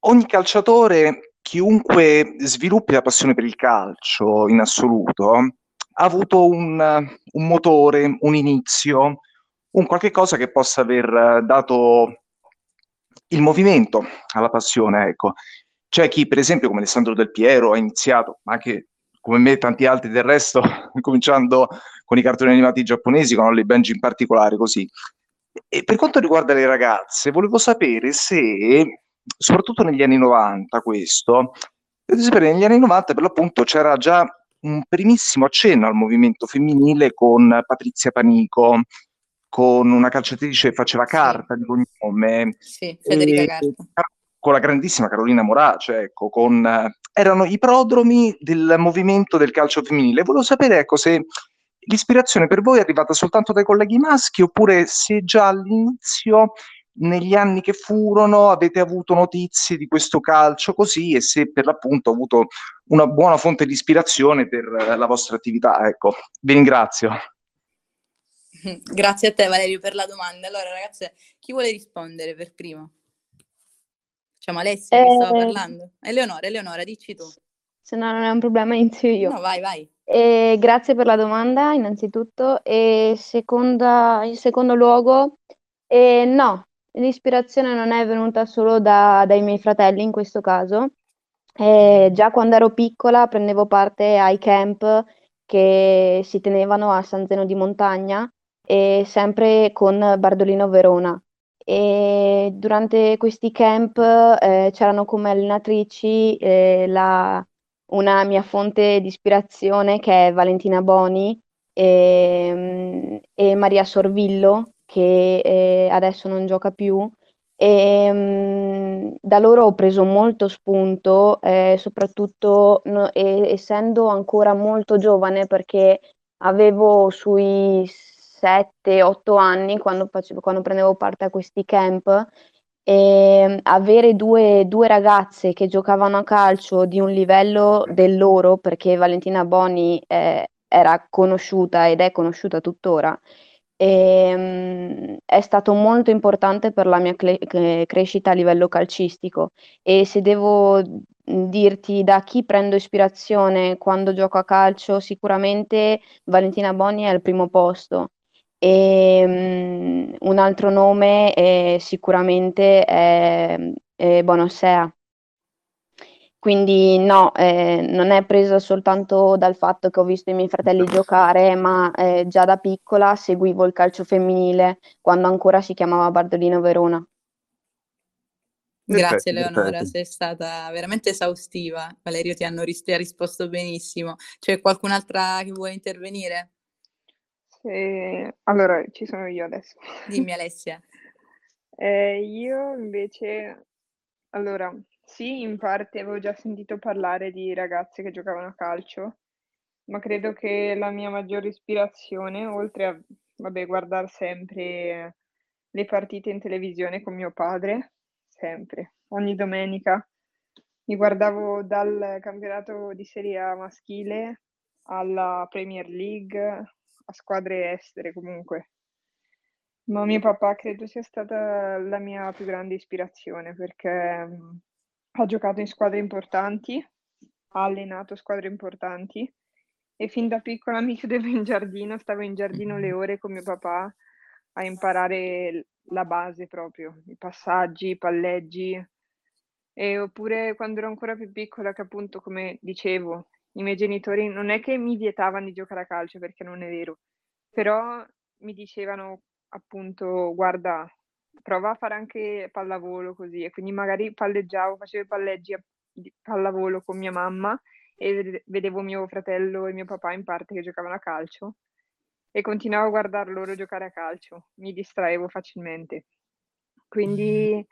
ogni calciatore, chiunque sviluppi la passione per il calcio in assoluto, ha avuto un, un motore, un inizio, un qualche cosa che possa aver dato il movimento alla passione, ecco. C'è chi, per esempio, come Alessandro Del Piero, ha iniziato, ma anche come me e tanti altri del resto, cominciando con i cartoni animati giapponesi, con Holly Benji in particolare, così. E per quanto riguarda le ragazze, volevo sapere se, soprattutto negli anni 90, questo, sapere, negli anni 90 per l'appunto c'era già un primissimo accenno al movimento femminile con Patrizia Panico, con una calciatrice che faceva carta sì. di cognome. Sì, Federica e, Carta. Con la grandissima Carolina Morace, ecco, con, erano i prodromi del movimento del calcio femminile. Volevo sapere, ecco, se l'ispirazione per voi è arrivata soltanto dai colleghi maschi oppure se già all'inizio, negli anni che furono, avete avuto notizie di questo calcio così e se per l'appunto ha avuto una buona fonte di ispirazione per la vostra attività. Ecco, vi ringrazio. Grazie a te Valerio per la domanda. Allora ragazze, chi vuole rispondere per primo? Facciamo Alessia eh... che stava parlando. Eleonora, Eleonora, dici tu. Se no non è un problema, inizio io. No, vai, vai. E grazie per la domanda, innanzitutto. E seconda, in secondo luogo, eh, no, l'ispirazione non è venuta solo da- dai miei fratelli in questo caso. Eh, già quando ero piccola prendevo parte ai camp che si tenevano a San Zeno di Montagna e sempre con Bardolino Verona. E durante questi camp eh, c'erano come allenatrici eh, la una mia fonte di ispirazione che è Valentina Boni e, mm, e Maria Sorvillo, che eh, adesso non gioca più. E, um, da loro ho preso molto spunto, eh, soprattutto no, e, essendo ancora molto giovane, perché avevo sui 7-8 anni quando, facevo, quando prendevo parte a questi camp e ehm, avere due, due, ragazze che giocavano a calcio di un livello del loro, perché Valentina Boni eh, era conosciuta ed è conosciuta tuttora, e, um, è stato molto importante per la mia cle- crescita a livello calcistico. E se devo dirti da chi prendo ispirazione quando gioco a calcio, sicuramente Valentina Boni è al primo posto e um, un altro nome è, sicuramente è, è Bonosea. Quindi no, eh, non è presa soltanto dal fatto che ho visto i miei fratelli giocare, ma eh, già da piccola seguivo il calcio femminile quando ancora si chiamava Bardolino Verona. Grazie Leonora, sei stata veramente esaustiva. Valerio ti, hanno, ti ha risposto benissimo. C'è qualcun'altra che vuole intervenire? E allora, ci sono io adesso. Dimmi Alessia. Eh, io invece, allora, sì, in parte avevo già sentito parlare di ragazze che giocavano a calcio, ma credo che la mia maggiore ispirazione, oltre a, vabbè, guardare sempre le partite in televisione con mio padre, sempre, ogni domenica, mi guardavo dal campionato di Serie A maschile alla Premier League, a squadre estere comunque. Ma mio papà credo sia stata la mia più grande ispirazione perché mh, ha giocato in squadre importanti, ha allenato squadre importanti e fin da piccola mi chiudevo in giardino, stavo in giardino le ore con mio papà a imparare la base proprio, i passaggi, i palleggi. E oppure quando ero ancora più piccola, che appunto, come dicevo, i miei genitori non è che mi vietavano di giocare a calcio perché non è vero, però mi dicevano appunto guarda, prova a fare anche pallavolo così e quindi magari palleggiavo, facevo i palleggi di pallavolo con mia mamma e vedevo mio fratello e mio papà in parte che giocavano a calcio e continuavo a guardare loro giocare a calcio, mi distraevo facilmente. Quindi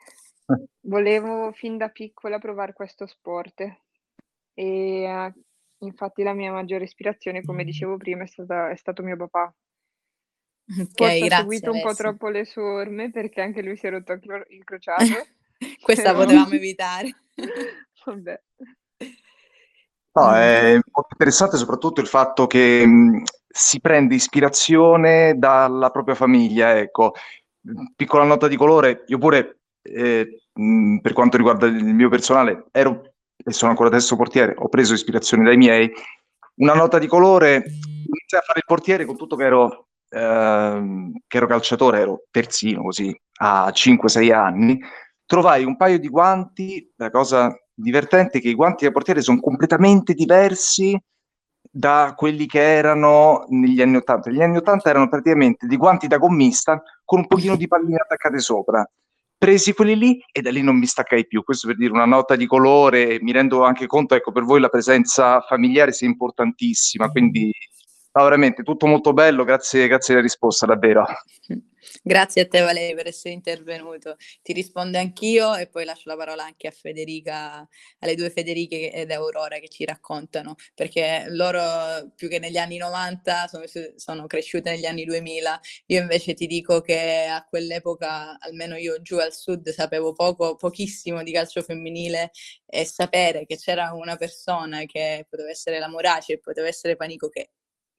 volevo fin da piccola provare questo sport e Infatti la mia maggiore ispirazione, come dicevo prima, è, stata, è stato mio papà. Ok, Forse grazie ho seguito un po' troppo le sue orme perché anche lui si è rotto il crociato. Questa però... potevamo evitare. Vabbè. No, è molto interessante soprattutto il fatto che mh, si prende ispirazione dalla propria famiglia, ecco. Piccola nota di colore, io pure, eh, mh, per quanto riguarda il mio personale, ero e sono ancora adesso portiere, ho preso ispirazione dai miei. Una nota di colore, iniziai a fare il portiere con tutto che ero, eh, che ero calciatore, ero terzino così, a 5-6 anni. Trovai un paio di guanti, la cosa divertente è che i guanti da portiere sono completamente diversi da quelli che erano negli anni 80. Negli anni 80 erano praticamente dei guanti da gommista con un pochino di palline attaccate sopra presi quelli lì e da lì non mi staccai più. Questo per dire una nota di colore, mi rendo anche conto, ecco, per voi la presenza familiare sia importantissima, quindi no, veramente tutto molto bello, grazie, grazie della risposta, davvero. Grazie a te Valerio per essere intervenuto. Ti rispondo anch'io e poi lascio la parola anche a Federica, alle due Federiche ed Aurora che ci raccontano, perché loro più che negli anni 90 sono, sono cresciute negli anni 2000. Io invece ti dico che a quell'epoca, almeno io giù al sud, sapevo poco, pochissimo di calcio femminile e sapere che c'era una persona che poteva essere la Morace poteva essere Panico che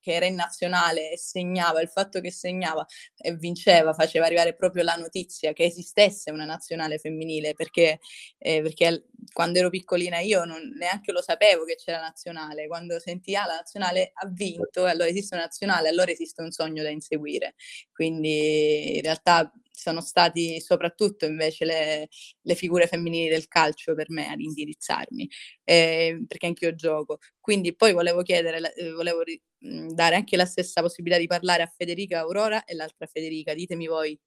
che era in nazionale e segnava, il fatto che segnava e vinceva faceva arrivare proprio la notizia che esistesse una nazionale femminile, perché, eh, perché quando ero piccolina io non, neanche lo sapevo che c'era nazionale, quando senti ah, la nazionale ha vinto, allora esiste una nazionale, allora esiste un sogno da inseguire. Quindi in realtà sono stati soprattutto invece le, le figure femminili del calcio per me ad indirizzarmi, eh, perché anche io gioco. Quindi poi volevo chiedere, eh, volevo ri- dare anche la stessa possibilità di parlare a Federica Aurora e l'altra Federica, ditemi voi.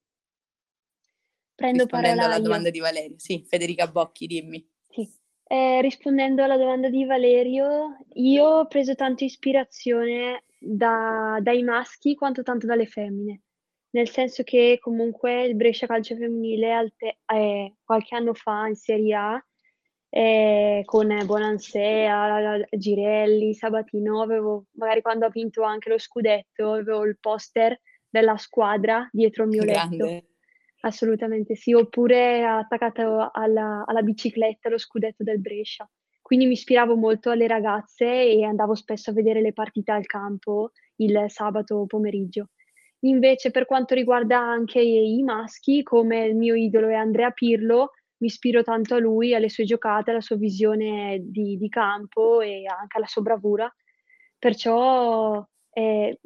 Prendo rispondendo alla io. domanda di Valerio. Sì, Federica Bocchi, dimmi. Sì. Eh, rispondendo alla domanda di Valerio, io ho preso tanto ispirazione da- dai maschi quanto tanto dalle femmine, nel senso che comunque il Brescia Calcio Femminile alte- eh, qualche anno fa in Serie A, eh, con Bonansea, Girelli, Sabatino, avevo, magari quando ha vinto anche lo scudetto, avevo il poster della squadra dietro il mio letto. Grande. Assolutamente sì, oppure attaccato alla, alla bicicletta lo scudetto del Brescia. Quindi mi ispiravo molto alle ragazze e andavo spesso a vedere le partite al campo il sabato pomeriggio. Invece, per quanto riguarda anche i maschi, come il mio idolo è Andrea Pirlo, mi ispiro tanto a lui, alle sue giocate, alla sua visione di, di campo e anche alla sua bravura. Perciò eh,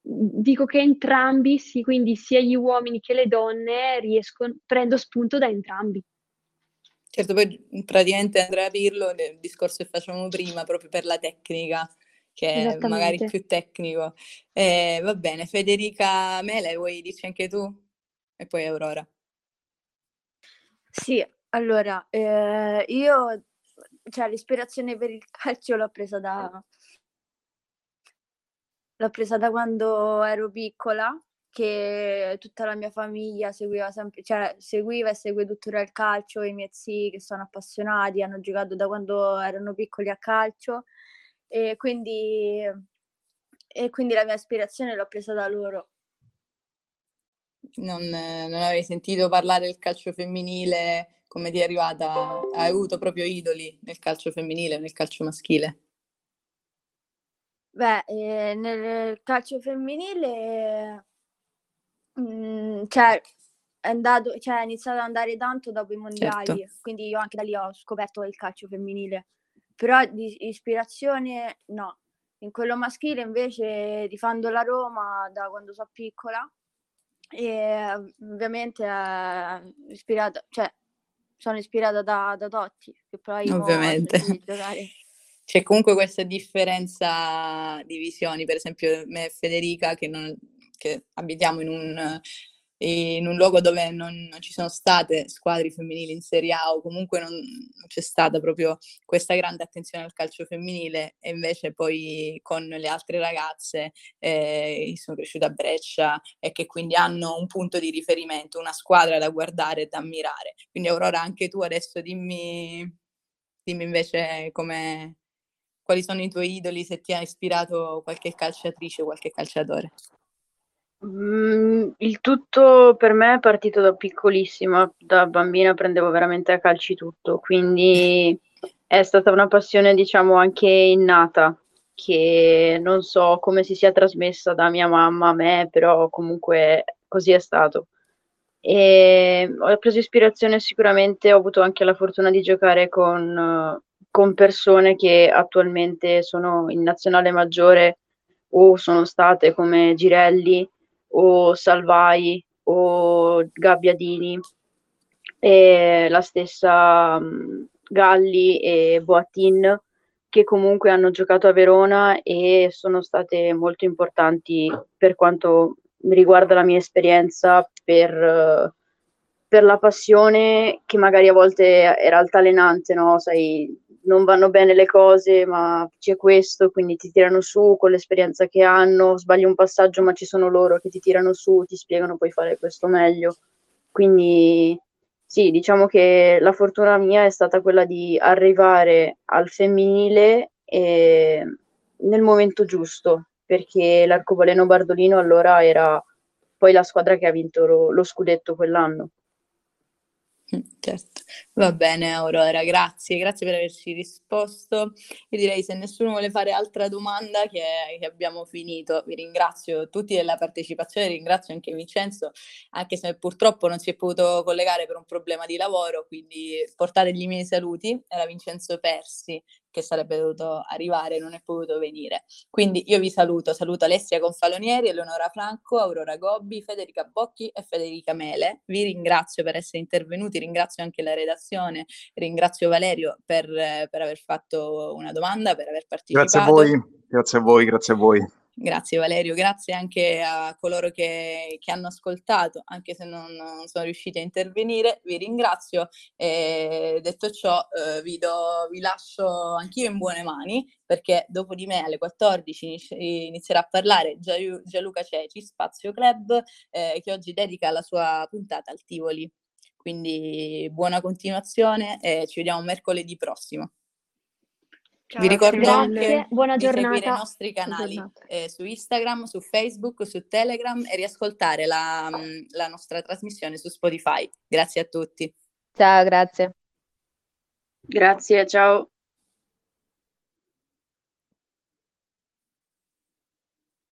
dico che entrambi, sì, quindi sia gli uomini che le donne, riescono, prendo spunto da entrambi. Certo, poi praticamente Andrea Pirlo, il discorso che facevamo prima, proprio per la tecnica, che è magari più tecnico. Eh, va bene, Federica Mele, vuoi dirci anche tu? E poi Aurora. Sì, allora, eh, io, cioè, l'ispirazione per il calcio l'ho presa da, l'ho presa da quando ero piccola, che tutta la mia famiglia seguiva sempre, cioè, seguiva e segue tuttora il calcio, i miei zii che sono appassionati, hanno giocato da quando erano piccoli a calcio e quindi, e quindi la mia ispirazione l'ho presa da loro. Non, non avevi sentito parlare del calcio femminile? Come ti è arrivata? Hai avuto proprio idoli nel calcio femminile, nel calcio maschile? Beh, eh, nel calcio femminile, mm, cioè, è andato, cioè, è iniziato ad andare tanto dopo i mondiali, Certo. quindi io anche da lì ho scoperto il calcio femminile. Però di ispirazione no. In quello maschile invece tifando la Roma da quando sono piccola e ovviamente è ispirata, cioè, sono ispirata da, da Totti, che poi Ovviamente. C'è comunque questa differenza di visioni, per esempio me e Federica che, non- che abitiamo in un, in un luogo dove non, non ci sono state squadre femminili in Serie A o comunque non, non c'è stata proprio questa grande attenzione al calcio femminile e invece poi con le altre ragazze eh, sono cresciute a Brescia e che quindi hanno un punto di riferimento, una squadra da guardare e da ammirare. Quindi Aurora, anche tu adesso dimmi, dimmi invece come quali sono i tuoi idoli, se ti ha ispirato qualche calciatrice o qualche calciatore. Mm, il tutto per me è partito da piccolissima, da bambina prendevo veramente a calci tutto, quindi è stata una passione, diciamo, anche innata, che non so come si sia trasmessa da mia mamma a me, però comunque così è stato. E ho preso ispirazione sicuramente, ho avuto anche la fortuna di giocare con, con persone che attualmente sono in nazionale maggiore o sono state come Girelli o Salvai o Gabbiadini e la stessa um, Galli e Boatin che comunque hanno giocato a Verona e sono state molto importanti per quanto riguarda la mia esperienza per, per la passione che magari a volte era altalenante, no? Sai, non vanno bene le cose, ma c'è questo, quindi ti tirano su con l'esperienza che hanno, sbagli un passaggio, ma ci sono loro che ti tirano su, ti spiegano puoi fare questo meglio. Quindi sì, diciamo che la fortuna mia è stata quella di arrivare al femminile nel momento giusto, perché l'arcobaleno Bardolino allora era poi la squadra che ha vinto lo, lo scudetto quell'anno. Certo, va bene Aurora, grazie, grazie per averci risposto. Io direi se nessuno vuole fare altra domanda che, che, abbiamo finito. Vi ringrazio tutti della partecipazione, ringrazio anche Vincenzo, anche se purtroppo non si è potuto collegare per un problema di lavoro, quindi portategli i miei saluti. Era Vincenzo Persi, che sarebbe dovuto arrivare, non è potuto venire. Quindi io vi saluto, saluto Alessia Confalonieri, Eleonora Franco, Aurora Gobbi, Federica Bocchi e Federica Mele. Vi ringrazio per essere intervenuti, ringrazio anche la redazione, ringrazio Valerio per, per aver fatto una domanda, per aver partecipato. Grazie a voi, grazie a voi, grazie a voi. Grazie Valerio, grazie anche a coloro che, che hanno ascoltato, anche se non, non, sono riusciti a intervenire, vi ringrazio e detto ciò eh, vi, do, vi lascio anch'io in buone mani perché dopo di me alle 14 inizierà a parlare Gianluca Ceci, Spazio Club, eh, che oggi dedica la sua puntata al Tivoli. Quindi buona continuazione e ci vediamo mercoledì prossimo. Ciao, Vi ricordo grazie, anche buona di giornata. seguire i nostri canali eh, su Instagram, su Facebook, su Telegram e riascoltare la, mm, la nostra trasmissione su Spotify. Grazie a tutti. Ciao, grazie. Grazie, ciao.